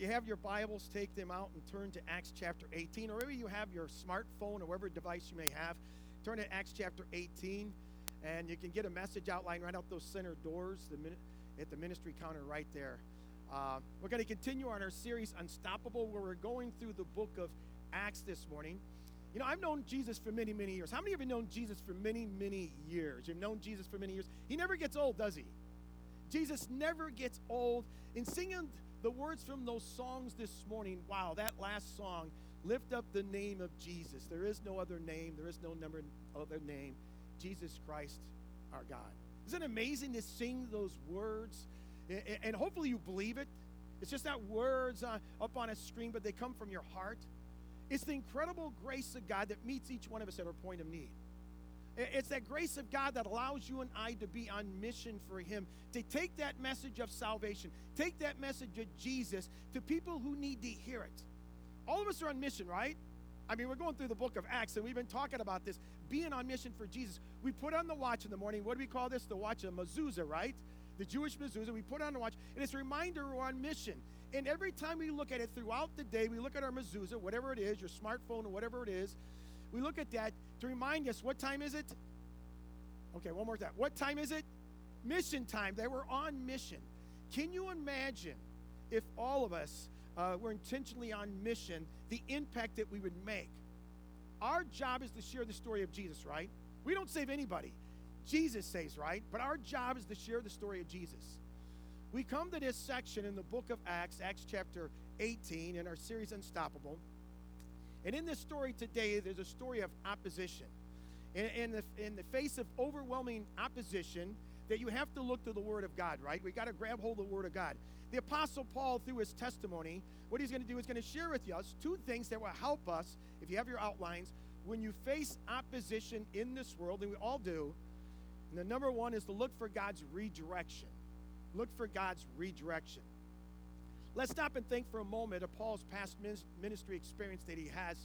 you have your Bibles, take them out and turn to Acts chapter 18. Or maybe you have your smartphone or whatever device you may have. Turn to Acts chapter 18, and you can get a message outline right out those center doors the at the ministry counter right there. Uh, we're going to continue on our series, Unstoppable, where we're going through the book of Acts this morning. You know, I've known Jesus for many, many years. How many of you have known Jesus for many, many years? You've known Jesus for many years. He never gets old, does he? Jesus never gets old. In singing the words from those songs this morning, wow, that last song, lift up the name of Jesus. There is no other name, there is no number other name. Jesus Christ, our God. Isn't it amazing to sing those words? And hopefully you believe it. It's just not words uh, up on a screen, but they come from your heart. It's the incredible grace of God that meets each one of us at our point of need. It's that grace of God that allows you and I to be on mission for Him, to take that message of salvation, take that message of Jesus to people who need to hear it. All of us are on mission, right? I mean, we're going through the book of Acts, and we've been talking about this being on mission for Jesus. We put on the watch in the morning. What do we call this? The watch of mezuzah, right? The Jewish mezuzah. We put on the watch, and it's a reminder we're on mission. And every time we look at it throughout the day, we look at our mezuzah, whatever it is, your smartphone or whatever it is, we look at that to remind us what time is it? Okay, one more time. What time is it? Mission time. They were on mission. Can you imagine if all of us uh, were intentionally on mission, the impact that we would make? Our job is to share the story of Jesus, right? We don't save anybody. Jesus saves, right? But our job is to share the story of Jesus. We come to this section in the book of Acts, Acts chapter 18, in our series Unstoppable. And in this story today, there's a story of opposition. In, in, the, in the face of overwhelming opposition, that you have to look to the Word of God, right? We got to grab hold of the Word of God. The Apostle Paul, through his testimony, what he's going to do is going to share with us two things that will help us, if you have your outlines, when you face opposition in this world, and we all do. And the number one is to look for God's redirection. Look for God's redirection. Let's stop and think for a moment of Paul's past ministry experience that he has.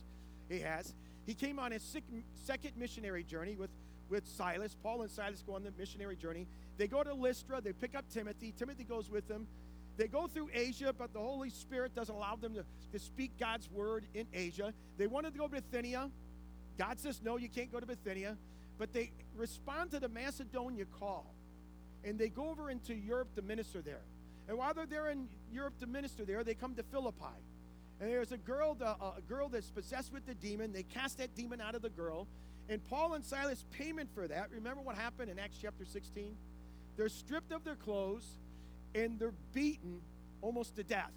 He has. He came on his second missionary journey with, with Silas. Paul and Silas go on the missionary journey. They go to Lystra. They pick up Timothy. Timothy goes with them. They go through Asia, but the Holy Spirit doesn't allow them to, to speak God's word in Asia. They wanted to go to Bithynia. God says, no, you can't go to Bithynia. But they respond to the Macedonia call. And they go over into Europe to minister there. And while they're there in Europe to minister there, they come to Philippi. And there's a girl, uh, a girl that's possessed with the demon. They cast that demon out of the girl. And Paul and Silas payment for that. Remember what happened in Acts chapter 16? They're stripped of their clothes and they're beaten almost to death.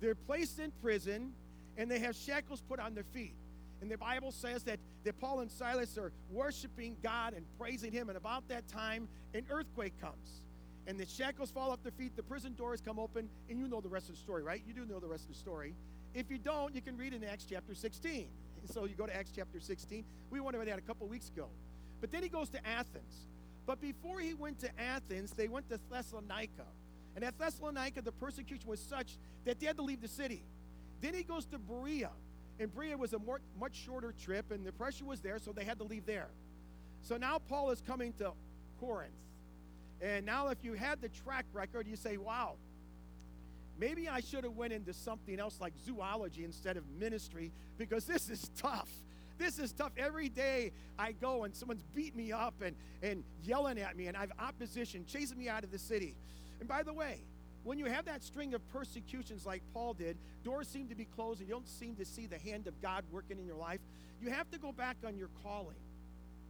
They're placed in prison and they have shackles put on their feet. And the Bible says that, that Paul and Silas are worshiping God and praising Him. And about that time, an earthquake comes and the shackles fall off their feet, the prison doors come open, and you know the rest of the story, right? You do know the rest of the story. If you don't, you can read in Acts chapter 16. So you go to Acts chapter 16. We went over that a couple weeks ago. But then he goes to Athens. But before he went to Athens, they went to Thessalonica. And at Thessalonica, the persecution was such that they had to leave the city. Then he goes to Berea. And Berea was a more, much shorter trip, and the pressure was there, so they had to leave there. So now Paul is coming to Corinth. And now if you had the track record, you say, wow, maybe I should have went into something else like zoology instead of ministry because this is tough. This is tough. Every day I go and someone's beating me up and, and yelling at me and I have opposition, chasing me out of the city. And by the way, when you have that string of persecutions like Paul did, doors seem to be closed and you don't seem to see the hand of God working in your life, you have to go back on your calling.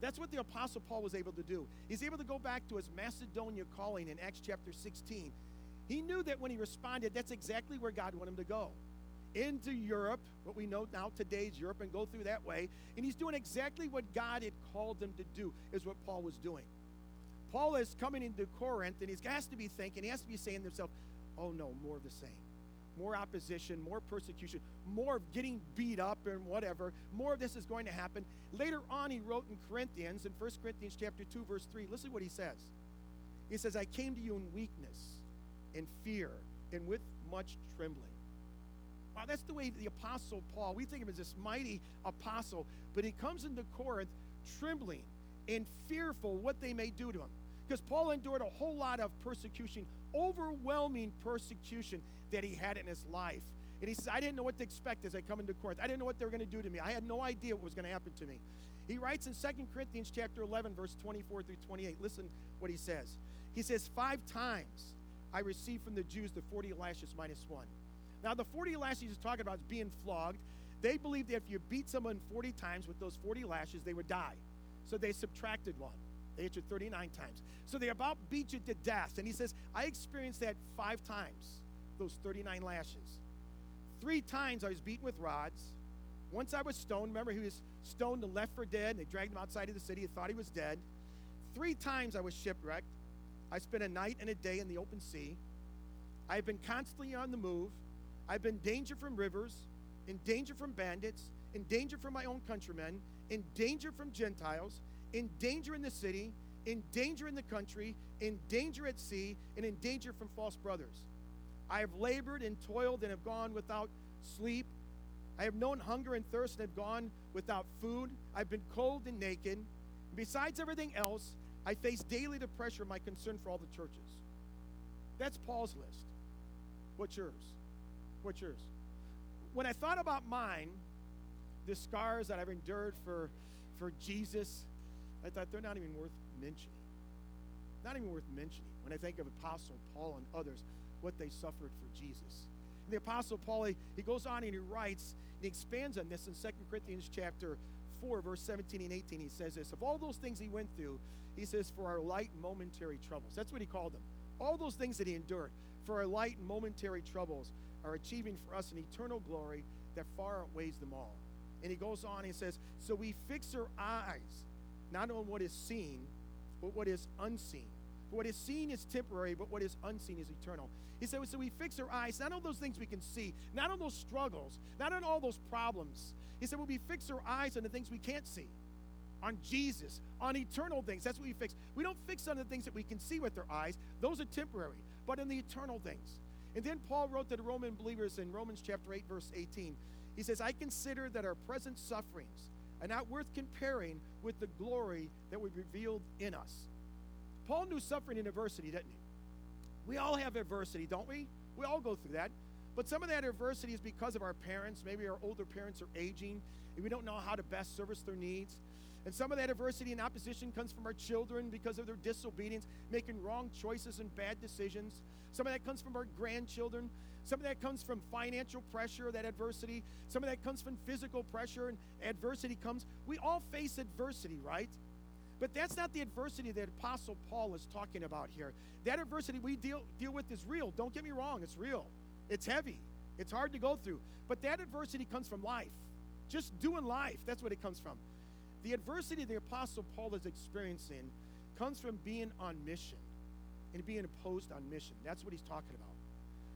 That's what the Apostle Paul was able to do. He's able to go back to his Macedonia calling in Acts chapter 16. He knew that when he responded, that's exactly where God wanted him to go. Into Europe, what we know now today's Europe, and go through that way. And he's doing exactly what God had called him to do, is what Paul was doing. Paul is coming into Corinth, and he has to be thinking, he has to be saying to himself, oh no, more of the same more opposition, more persecution, more of getting beat up and whatever. More of this is going to happen. Later on, he wrote in Corinthians, in 1 Corinthians chapter 2, verse 3, listen to what he says. He says, I came to you in weakness, in fear, and with much trembling. Wow, that's the way the apostle Paul, we think of him as this mighty apostle, but he comes into Corinth trembling and fearful what they may do to him. Because Paul endured a whole lot of persecution, overwhelming persecution that he had in his life. And he says, I didn't know what to expect as I come into Corinth. I didn't know what they were going to do to me. I had no idea what was going to happen to me. He writes in 2 Corinthians chapter 11, verse 24 through 28. Listen what he says. He says, Five times I received from the Jews the 40 lashes minus one. Now, the 40 lashes he's talking about is being flogged. They believed that if you beat someone 40 times with those 40 lashes, they would die. So they subtracted one. They hit you 39 times. So they about beat you to death. And he says, I experienced that five times, those 39 lashes. Three times I was beaten with rods. Once I was stoned. Remember, he was stoned and left for dead. And they dragged him outside of the city. They thought he was dead. Three times I was shipwrecked. I spent a night and a day in the open sea. I've been constantly on the move. I've been in danger from rivers, in danger from bandits, in danger from my own countrymen, in danger from Gentiles, in danger in the city, in danger in the country, in danger at sea, and in danger from false brothers. I have labored and toiled and have gone without sleep. I have known hunger and thirst and have gone without food. I've been cold and naked. Besides everything else, I face daily the pressure of my concern for all the churches. That's Paul's list. What's yours? What's yours? When I thought about mine, the scars that I've endured for, for Jesus, I thought they're not even worth mentioning. Not even worth mentioning when I think of Apostle Paul and others, what they suffered for Jesus. And the Apostle Paul, he, he goes on and he writes, and he expands on this in 2 Corinthians chapter 4, verse 17 and 18. He says this Of all those things he went through, he says, for our light momentary troubles. That's what he called them. All those things that he endured for our light momentary troubles are achieving for us an eternal glory that far outweighs them all. And he goes on, he says, So we fix our eyes not on what is seen, but what is unseen. For what is seen is temporary, but what is unseen is eternal. He said, So we fix our eyes not on those things we can see, not on those struggles, not on all those problems. He said, Well, we fix our eyes on the things we can't see, on Jesus, on eternal things. That's what we fix. We don't fix on the things that we can see with our eyes, those are temporary, but on the eternal things. And then Paul wrote to the Roman believers in Romans chapter 8, verse 18. He says, I consider that our present sufferings are not worth comparing with the glory that will be revealed in us. Paul knew suffering and adversity, didn't he? We all have adversity, don't we? We all go through that. But some of that adversity is because of our parents. Maybe our older parents are aging and we don't know how to best service their needs. And some of that adversity and opposition comes from our children because of their disobedience, making wrong choices and bad decisions. Some of that comes from our grandchildren. Some of that comes from financial pressure, that adversity. Some of that comes from physical pressure and adversity comes. We all face adversity, right? But that's not the adversity that Apostle Paul is talking about here. That adversity we deal, deal with is real. Don't get me wrong, it's real. It's heavy. It's hard to go through. But that adversity comes from life. Just doing life. That's what it comes from. The adversity the Apostle Paul is experiencing comes from being on mission and being opposed on mission. That's what he's talking about.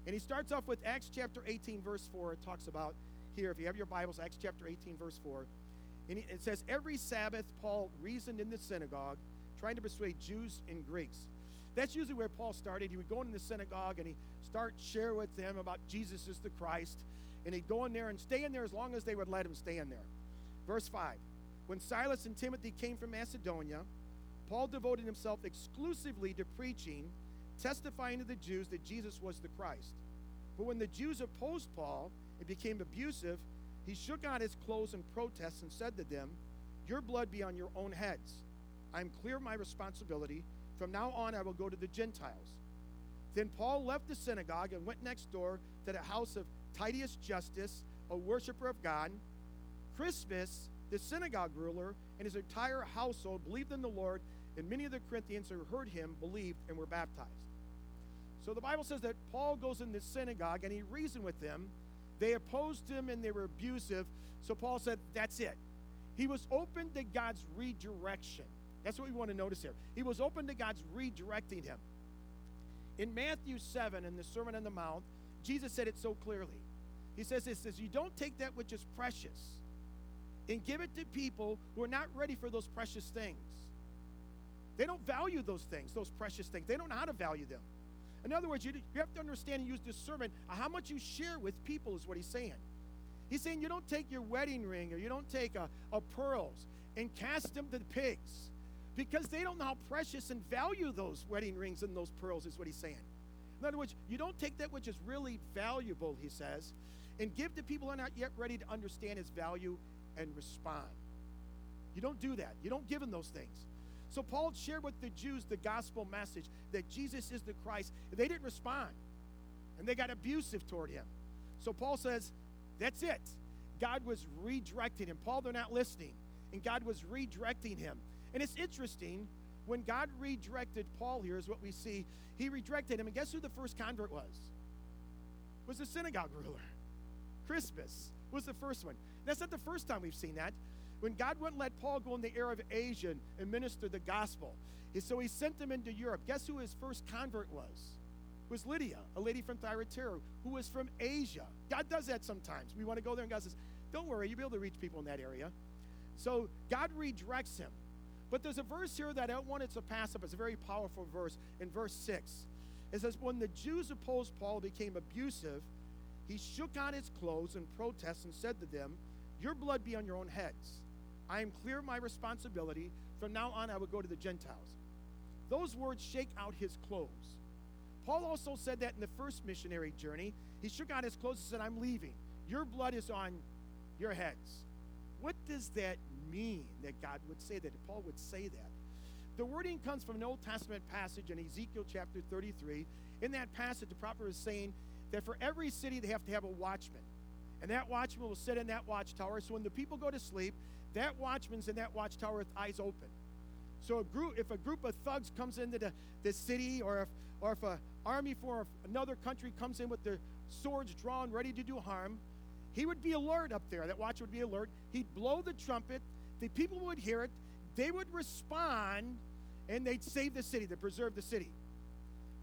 And he starts off with Acts chapter 18, verse 4. It talks about here, if you have your Bibles, Acts chapter 18, verse 4. And it says, Every Sabbath, Paul reasoned in the synagogue, trying to persuade Jews and Greeks. That's usually where Paul started. He would go into the synagogue and he start share with them about Jesus is the Christ. And he'd go in there and stay in there as long as they would let him stay in there. Verse 5. When Silas and Timothy came from Macedonia, Paul devoted himself exclusively to preaching, testifying to the Jews that Jesus was the Christ. But when the Jews opposed Paul and became abusive, he shook out his clothes in protest and said to them, Your blood be on your own heads. I am clear of my responsibility. From now on, I will go to the Gentiles. Then Paul left the synagogue and went next door to the house of Titius Justus, a worshiper of God. Crispus, the synagogue ruler, and his entire household believed in the Lord, and many of the Corinthians who heard him believed and were baptized. So the Bible says that Paul goes in the synagogue and he reasoned with them they opposed him and they were abusive. So Paul said, That's it. He was open to God's redirection. That's what we want to notice here. He was open to God's redirecting him. In Matthew 7, in the Sermon on the Mount, Jesus said it so clearly. He says this says, You don't take that which is precious and give it to people who are not ready for those precious things. They don't value those things, those precious things. They don't know how to value them. In other words, you, you have to understand and use discernment how much you share with people, is what he's saying. He's saying you don't take your wedding ring or you don't take a, a pearls and cast them to the pigs because they don't know how precious and value those wedding rings and those pearls, is what he's saying. In other words, you don't take that which is really valuable, he says, and give to people who are not yet ready to understand its value and respond. You don't do that. You don't give them those things. So Paul shared with the Jews the gospel message that Jesus is the Christ. They didn't respond, and they got abusive toward him. So Paul says, that's it. God was redirecting him. Paul, they're not listening, and God was redirecting him. And it's interesting when God redirected Paul here, is what we see. He redirected him, and guess who the first convert was? Was the synagogue ruler. Crispus was the first one. That's not the first time we've seen that. When God wouldn't let Paul go in the area of Asia and minister the gospel, so he sent him into Europe. Guess who his first convert was? Was Lydia, a lady from Thyatira, who was from Asia. God does that sometimes. We want to go there, and God says, "Don't worry, you'll be able to reach people in that area." So God redirects him. But there's a verse here that I don't want it to pass up. It's a very powerful verse in verse 6. It says, When the Jews opposed Paul became abusive, he shook out his clothes in protest and said to them, Your blood be on your own heads. I am clear of my responsibility. From now on, I will go to the Gentiles. Those words shake out his clothes. Paul also said that in the first missionary journey. He shook out his clothes and said, I'm leaving. Your blood is on your heads. What does that mean that God would say that? Paul would say that. The wording comes from an Old Testament passage in Ezekiel chapter 33. In that passage, the prophet is saying that for every city they have to have a watchman. And that watchman will sit in that watchtower. So when the people go to sleep, that watchman's in that watchtower with eyes open. So a group, if a group of thugs comes into the, the city, or if or if an army from another country comes in with their swords drawn, ready to do harm, he would be alert up there. That watcher would be alert. He'd blow the trumpet. The people would hear it. They would respond, and they'd save the city, They'd preserve the city.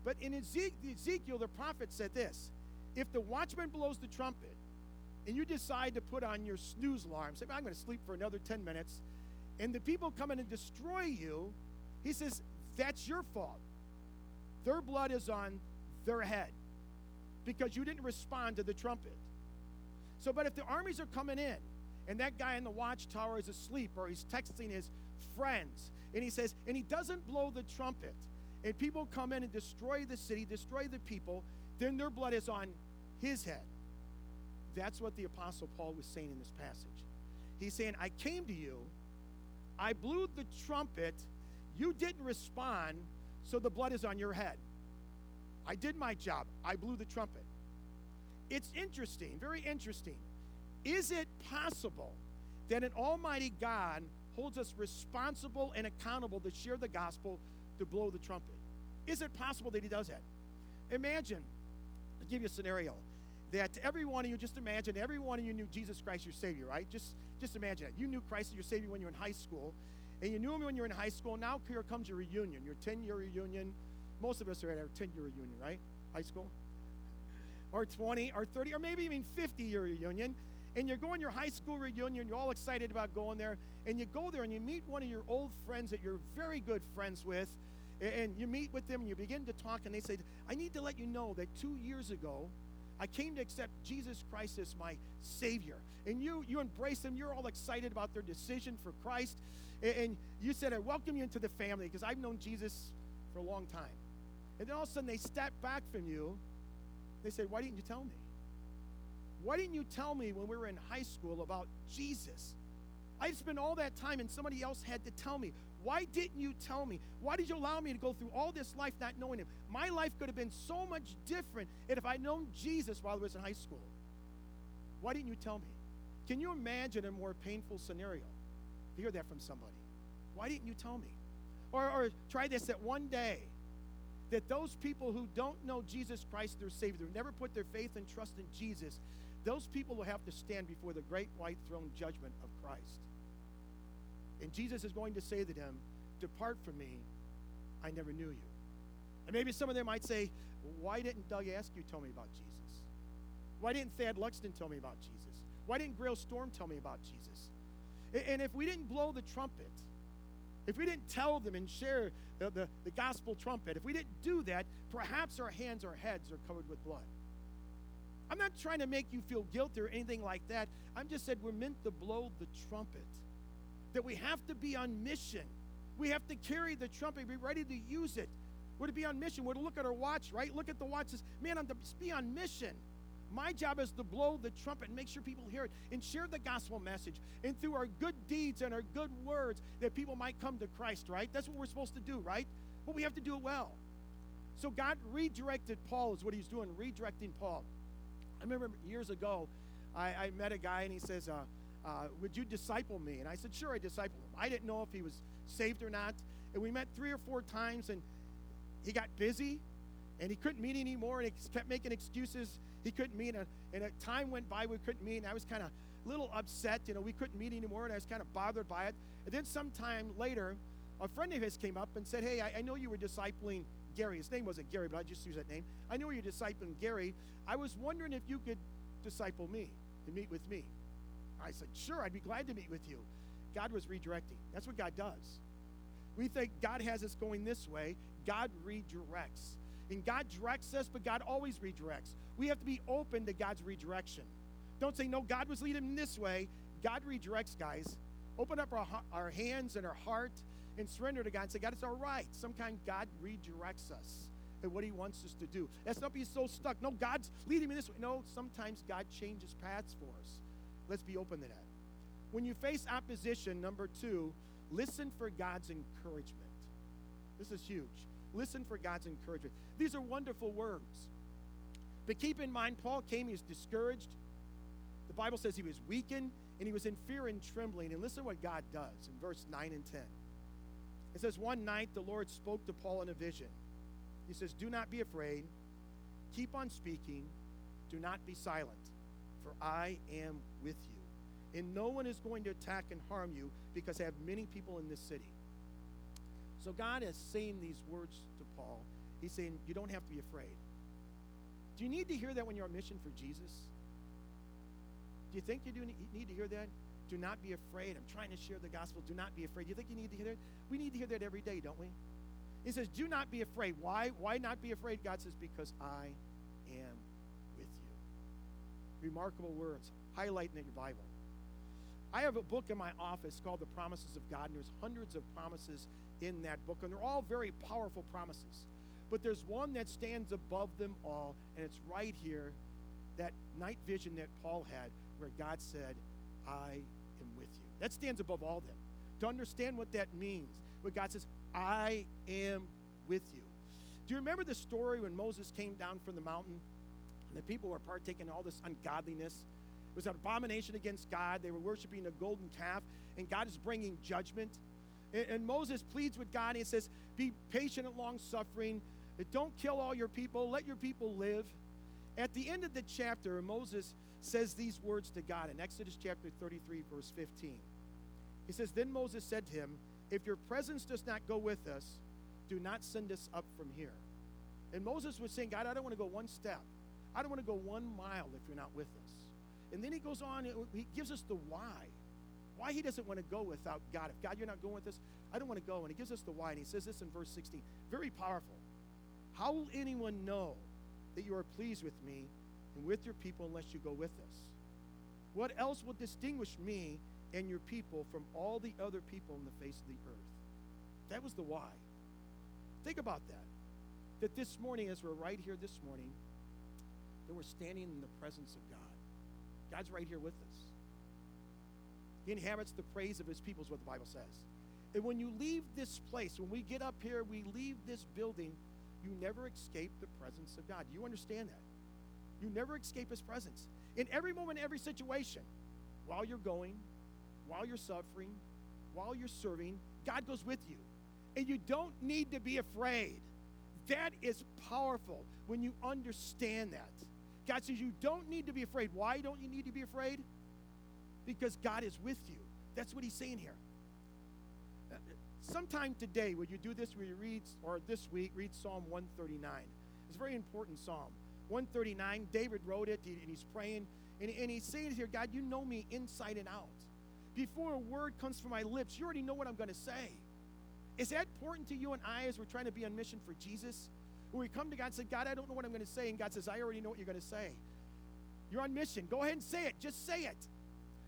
But in Ezekiel, the prophet said this If the watchman blows the trumpet, and you decide to put on your snooze alarm, say, I'm going to sleep for another 10 minutes, and the people come in and destroy you, he says, that's your fault. Their blood is on their head because you didn't respond to the trumpet. So, but if the armies are coming in and that guy in the watchtower is asleep or he's texting his friends and he says, and he doesn't blow the trumpet, and people come in and destroy the city, destroy the people, then their blood is on his head. That's what the Apostle Paul was saying in this passage. He's saying, I came to you, I blew the trumpet, you didn't respond, so the blood is on your head. I did my job, I blew the trumpet. It's interesting, very interesting. Is it possible that an almighty God holds us responsible and accountable to share the gospel, to blow the trumpet? Is it possible that he does that? Imagine, I'll give you a scenario that every one of you, just imagine every one of you knew Jesus Christ your Savior, right? Just, just imagine it. You knew Christ as your Savior when you were in high school, and you knew him when you were in high school. Now here comes your reunion, your 10 year reunion. Most of us are at our 10 year reunion, right? High school? Or 20 or 30 or maybe even 50 year reunion. And you're going your high school reunion, you're all excited about going there, and you go there and you meet one of your old friends that you're very good friends with, and you meet with them and you begin to talk, and they say, I need to let you know that two years ago, I came to accept Jesus Christ as my Savior. And you, you embrace them. You're all excited about their decision for Christ. And, and you said, I welcome you into the family because I've known Jesus for a long time. And then all of a sudden they step back from you. They say, Why didn't you tell me? Why didn't you tell me when we were in high school about Jesus? I spent all that time and somebody else had to tell me. Why didn't you tell me? Why did you allow me to go through all this life not knowing him? My life could have been so much different if I'd known Jesus while I was in high school. Why didn't you tell me? Can you imagine a more painful scenario? To hear that from somebody. Why didn't you tell me? Or, or try this that one day that those people who don't know Jesus Christ their Savior, who never put their faith and trust in Jesus, those people will have to stand before the great white throne judgment of Christ. And Jesus is going to say to them, Depart from me, I never knew you. And maybe some of them might say, Why didn't Doug Askew tell me about Jesus? Why didn't Thad Luxton tell me about Jesus? Why didn't Grail Storm tell me about Jesus? And if we didn't blow the trumpet, if we didn't tell them and share the, the, the, gospel trumpet, if we didn't do that, perhaps our hands or heads are covered with blood. I'm not trying to make you feel guilty or anything like that. I'm just said we're meant to blow the trumpet that we have to be on mission. We have to carry the trumpet, be ready to use it We're to be on mission. We're to look at our watch, right? Look at the watch. Says, man, I'm to be on mission. My job is to blow the trumpet and make sure people hear it and share the gospel message. And through our good deeds and our good words, that people might come to Christ, right? That's what we're supposed to do, right? But we have to do it well. So God redirected Paul, is what he's doing, redirecting Paul. I remember years ago, I, I met a guy and he says, uh, uh, Would you disciple me? And I said, Sure, I disciple him. I didn't know if he was saved or not. And we met three or four times and he got busy and he couldn't meet anymore and he kept making excuses he couldn't meet and, and a time went by we couldn't meet and i was kind of a little upset you know we couldn't meet anymore and i was kind of bothered by it and then sometime later a friend of his came up and said hey i, I know you were discipling gary his name wasn't gary but i just use that name i know you're discipling gary i was wondering if you could disciple me and meet with me i said sure i'd be glad to meet with you god was redirecting that's what god does we think god has us going this way god redirects and God directs us, but God always redirects. We have to be open to God's redirection. Don't say, no, God was leading this way. God redirects, guys. Open up our, our hands and our heart and surrender to God and say, God, it's all right. Sometimes God redirects us and what He wants us to do. Let's not be so stuck. No, God's leading me this way. No, sometimes God changes paths for us. Let's be open to that. When you face opposition, number two, listen for God's encouragement. This is huge. Listen for God's encouragement. These are wonderful words. But keep in mind, Paul came, he was discouraged. The Bible says he was weakened and he was in fear and trembling. And listen what God does in verse 9 and 10. It says, One night the Lord spoke to Paul in a vision. He says, Do not be afraid. Keep on speaking. Do not be silent, for I am with you. And no one is going to attack and harm you because I have many people in this city. So God is saying these words to Paul. He's saying, You don't have to be afraid. Do you need to hear that when you're on mission for Jesus? Do you think you do need to hear that? Do not be afraid. I'm trying to share the gospel. Do not be afraid. Do you think you need to hear that? We need to hear that every day, don't we? He says, Do not be afraid. Why? Why not be afraid? God says, Because I. Remarkable words, highlighting in your Bible. I have a book in my office called The Promises of God, and there's hundreds of promises in that book, and they're all very powerful promises. But there's one that stands above them all, and it's right here that night vision that Paul had, where God said, I am with you. That stands above all them. To understand what that means, where God says, I am with you. Do you remember the story when Moses came down from the mountain and the people were partaking in all this ungodliness? It was an abomination against God. They were worshiping a golden calf, and God is bringing judgment. And, and Moses pleads with God. And he says, Be patient and long suffering. Don't kill all your people. Let your people live. At the end of the chapter, Moses says these words to God in Exodus chapter 33, verse 15. He says, Then Moses said to him, If your presence does not go with us, do not send us up from here. And Moses was saying, God, I don't want to go one step. I don't want to go one mile if you're not with us. And then he goes on, he gives us the why why he doesn't want to go without God. If God, you're not going with us, I don't want to go. And he gives us the why. And he says this in verse 16. Very powerful. How will anyone know that you are pleased with me and with your people unless you go with us? What else will distinguish me and your people from all the other people on the face of the earth? That was the why. Think about that. That this morning, as we're right here this morning, that we're standing in the presence of God. God's right here with us. He inhabits the praise of his people, is what the Bible says. And when you leave this place, when we get up here, we leave this building, you never escape the presence of God. You understand that? You never escape his presence. In every moment, every situation, while you're going, while you're suffering, while you're serving, God goes with you. And you don't need to be afraid. That is powerful when you understand that. God says you don't need to be afraid. Why don't you need to be afraid? because God is with you. That's what he's saying here. Uh, sometime today, would you do this? Will you read, or this week, read Psalm 139? It's a very important psalm. 139, David wrote it, and he's praying, and, and he's saying here, God, you know me inside and out. Before a word comes from my lips, you already know what I'm going to say. Is that important to you and I as we're trying to be on mission for Jesus? When we come to God and say, God, I don't know what I'm going to say, and God says, I already know what you're going to say. You're on mission. Go ahead and say it. Just say it.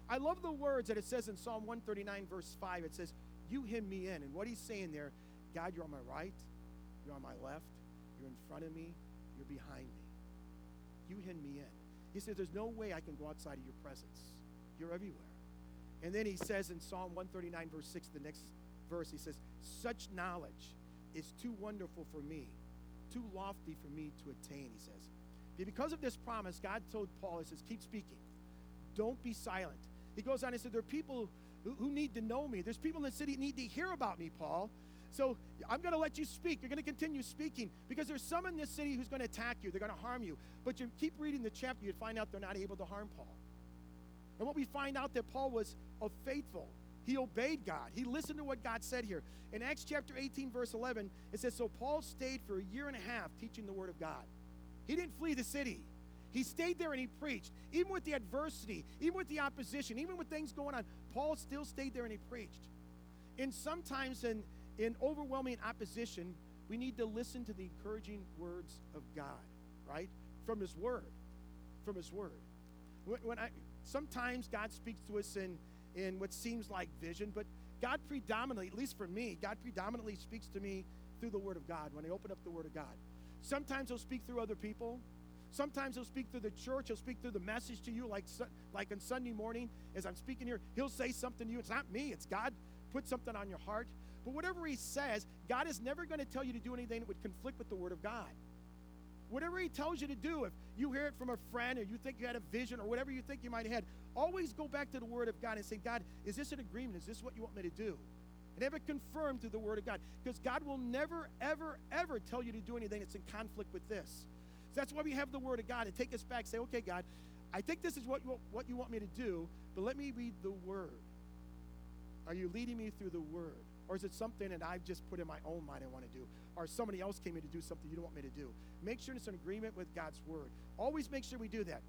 I love the words that it says in Psalm 139, verse 5. It says, You hem me in. And what he's saying there, God, you're on my right, You're on my left. You're in front of me. You're behind me. You hem me in. He says, There's no way I can go outside of your presence. You're everywhere. And then he says in Psalm 139, verse 6, the next verse, he says, Such knowledge is too wonderful for me, too lofty for me to attain, he says. Because of this promise, God told Paul, He says, Keep speaking. Don't be silent. He goes on and said, There are people who, who need to know me. There's people in the city need to hear about me, Paul. So I'm going to let you speak. You're going to continue speaking because there's some in this city who's going to attack you. They're going to harm you. But you keep reading the chapter, you'd find out they're not able to harm Paul. And what we find out that Paul was a faithful. He obeyed God. He listened to what God said here. In Acts chapter 18, verse 11, it says, So Paul stayed for a year and a half teaching the word of God. He didn't flee the city. He stayed there and he preached. Even with the adversity, even with the opposition, even with things going on, Paul still stayed there and he preached. And sometimes in, in overwhelming opposition, we need to listen to the encouraging words of God, right? From his word. From his word. When, when I sometimes God speaks to us in, in what seems like vision, but God predominantly, at least for me, God predominantly speaks to me through the Word of God when I open up the Word of God. Sometimes He'll speak through other people. Sometimes he'll speak through the church. He'll speak through the message to you, like like on Sunday morning as I'm speaking here. He'll say something to you. It's not me. It's God put something on your heart. But whatever he says, God is never going to tell you to do anything that would conflict with the Word of God. Whatever he tells you to do, if you hear it from a friend or you think you had a vision or whatever you think you might have had, always go back to the Word of God and say, God, is this an agreement? Is this what you want me to do? And have it confirmed through the Word of God. Because God will never, ever, ever tell you to do anything that's in conflict with this. So that's why we have the Word of God and take us back. Say, okay, God, I think this is what you, what you want me to do, but let me read the Word. Are you leading me through the Word? Or is it something that I've just put in my own mind I want to do? Or somebody else came in to do something you don't want me to do? Make sure it's in agreement with God's Word. Always make sure we do that.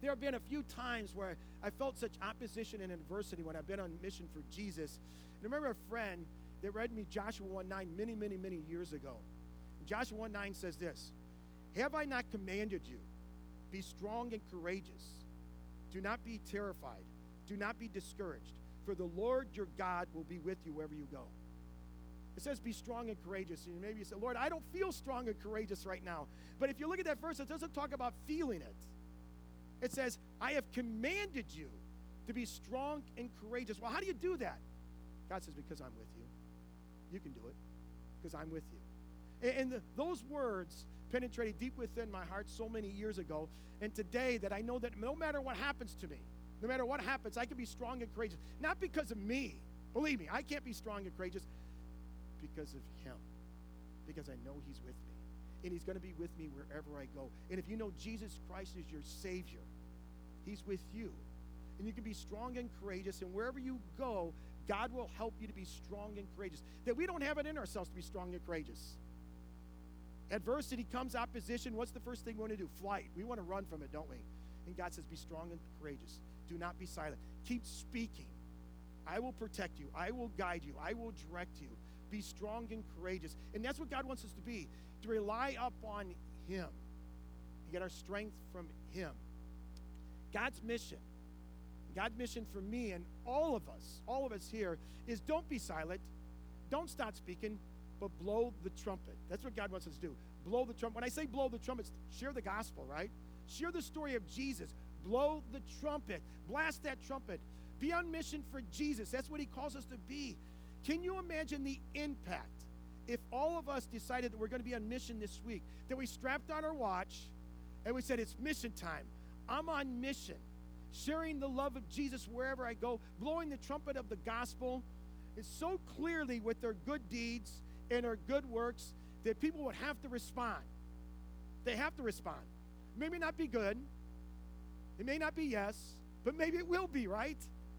There have been a few times where I felt such opposition and adversity when I've been on mission for Jesus. I remember a friend that read me Joshua 1 9 many, many, many years ago. Joshua 1 9 says this have I not commanded you? Be strong and courageous. Do not be terrified. Do not be discouraged, for the Lord your God will be with you wherever you go. It says, be strong and courageous. And maybe you say, Lord, I don't feel strong and courageous right now. But if you look at that verse, it doesn't talk about feeling it. It says, I have commanded you to be strong and courageous. Well, how do you do that? God says, because I'm with you. You can do it because I'm with you. And, the, those words penetrated deep within my heart so many years ago. And today, that I know that no matter what happens to me, no matter what happens, I can be strong and courageous. Not because of me. Believe me, I can't be strong and courageous because of Him. Because I know He's with me. And He's going to be with me wherever I go. And if you know Jesus Christ is your Savior, He's with you. And you can be strong and courageous. And wherever you go, God will help you to be strong and courageous. That we don't have it in ourselves to be strong and courageous. Adversity comes, opposition. What's the first thing we want to do? Flight. We want to run from it, don't we? And God says, Be strong and courageous. Do not be silent. Keep speaking. I will protect you. I will guide you. I will direct you. Be strong and courageous. And that's what God wants us to be to rely upon Him, get our strength from Him. God's mission, God's mission for me and all of us, all of us here, is don't be silent. Don't stop speaking but blow the trumpet. That's what God wants us to do. Blow the trumpet. When I say blow the trumpet, share the gospel, right? Share the story of Jesus. Blow the trumpet. Blast that trumpet. Be on mission for Jesus. That's what he calls us to be. Can you imagine the impact if all of us decided that we're going to be on mission this week? That we strapped on our watch and we said, It's mission time. I'm on mission. Sharing the love of Jesus wherever I go, blowing the trumpet of the gospel is so clearly with their good deeds and our good works that people would have to respond. They have to respond. Maybe not be good. It may not be yes, but maybe it will be, right?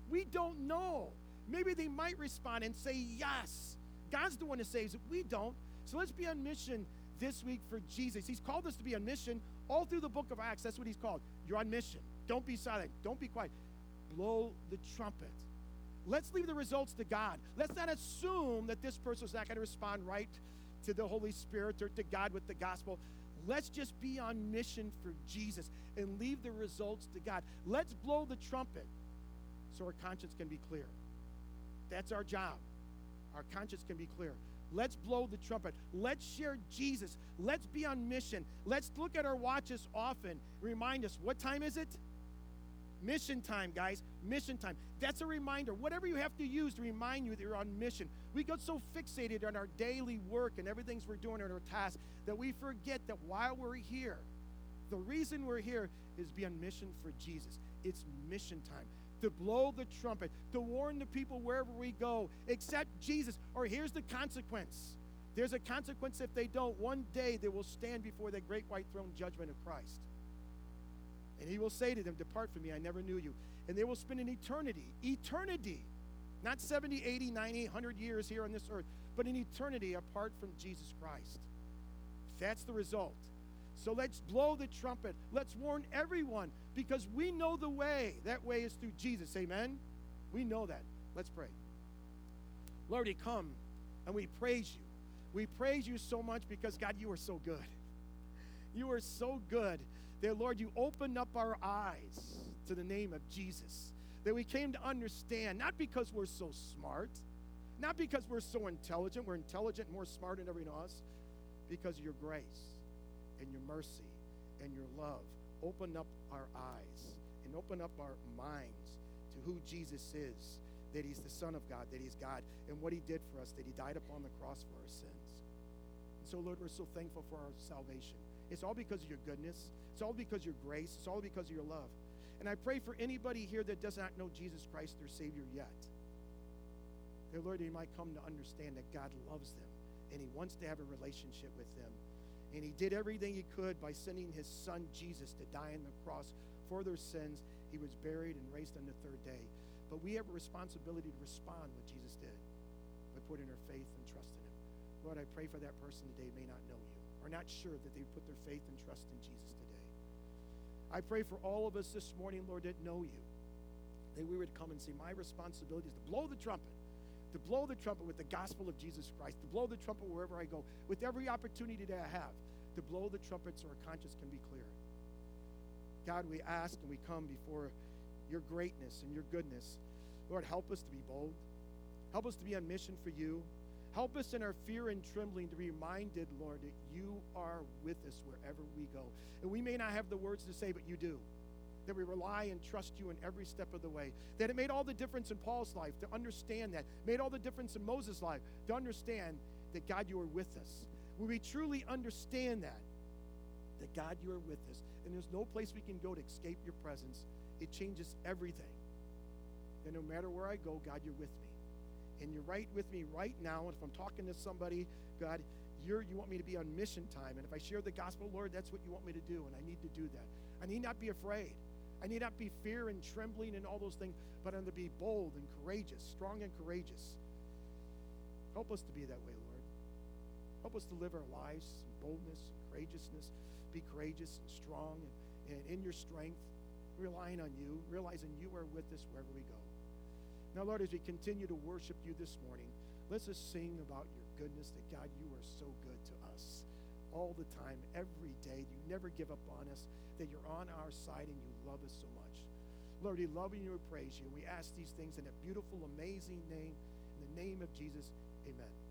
We don't know. Maybe they might respond and say yes. God's the one who saves it. We don't. So let's be on mission this week for Jesus. He's called us to be on mission all through the book of Acts. That's what he's called. You're on mission. Don't be silent. Don't be quiet. Blow the trumpet. Let's leave the results to God. Let's not assume that this person's not going to respond right to the Holy Spirit or to God with the gospel. Let's just be on mission for Jesus and leave the results to God. Let's blow the trumpet so our conscience can be clear. That's our job. Our conscience can be clear. Let's blow the trumpet. Let's share Jesus. Let's be on mission. Let's look at our watches often. Remind us, what time is it? Mission time, guys. Mission time. That's a reminder. Whatever you have to use to remind you that you're on mission. We get so fixated on our daily work and everything we're doing in our tasks that we forget that while we're here, the reason we're here is be on mission for Jesus. It's mission time to blow the trumpet, to warn the people wherever we go, accept Jesus, or here's the consequence. There's a consequence if they don't. One day they will stand before the great white throne judgment of Christ. And he will say to them, Depart from me, I never knew you. And they will spend an eternity, eternity, not 70, 80, 90, 100 years here on this earth, but an eternity apart from Jesus Christ. That's the result. So let's blow the trumpet. Let's warn everyone because we know the way. That way is through Jesus. Amen? We know that. Let's pray. Lord, we come and we praise you. We praise you so much because, God, you are so good. You are so good that, Lord, you opened up our eyes to the name of Jesus. That we came to understand, not because we're so smart, not because we're so intelligent, we're intelligent, more smart than everyone else, because of your grace and your mercy and your love. Open up our eyes and open up our minds to who Jesus is, that he's the Son of God, that he's God, and what he did for us, that he died upon the cross for our sins. And so, Lord, we're so thankful for our salvation. It's all because of your goodness, it's all because of your grace, it's all because of your love. And I pray for anybody here that does not know Jesus Christ, their Savior, yet. That, Lord, they might come to understand that God loves them and he wants to have a relationship with them and he did everything he could by sending his son Jesus to die on the cross for their sins. He was buried and raised on the third day. But we have a responsibility to respond what Jesus did by putting our faith and trust in him. Lord, I pray for that person today may not know you or not sure that they put their faith and trust in Jesus today. I pray for all of us this morning, Lord, that know you, that we would come and say, My responsibility is to blow the trumpet to blow the trumpet with the gospel of Jesus Christ, to blow the trumpet wherever I go, with every opportunity that I have, to blow the trumpet so our conscience can be clear. God, we ask and we come before your greatness and your goodness. Lord, help us to be bold. Help us to be on mission for you. Help us in our fear and trembling to be reminded, Lord, that you are with us wherever we go. And we may not have the words to say, but you do that we rely and trust you in every step of the way. That it made all the difference in Paul's life to understand that, made all the difference in Moses' life to understand that God, you are with us. When we truly understand that, that God, you are with us, and there's no place we can go to escape your presence, it changes everything. That no matter where I go, God, you're with me. And you're right with me right now. And if I'm talking to somebody, God, you're, you want me to be on mission time. And if I share the gospel, Lord, that's what you want me to do. And I need to do that. I need not be afraid. I need not be fear and trembling and all those things, but I'm to be bold and courageous, strong and courageous. Help us to be that way, Lord. Help us to live our lives in boldness courageousness. Be courageous and strong and, and in your strength, relying on you, realizing you are with us wherever we go. Now, Lord, as we continue to worship you this morning, let's just sing about your goodness, that God, you are so good to us all the time, every day. You never give up on us, that you're on our side and you love us so much. Lord, we love you and we praise you. We ask these things in a beautiful, amazing name. In the name of Jesus, amen.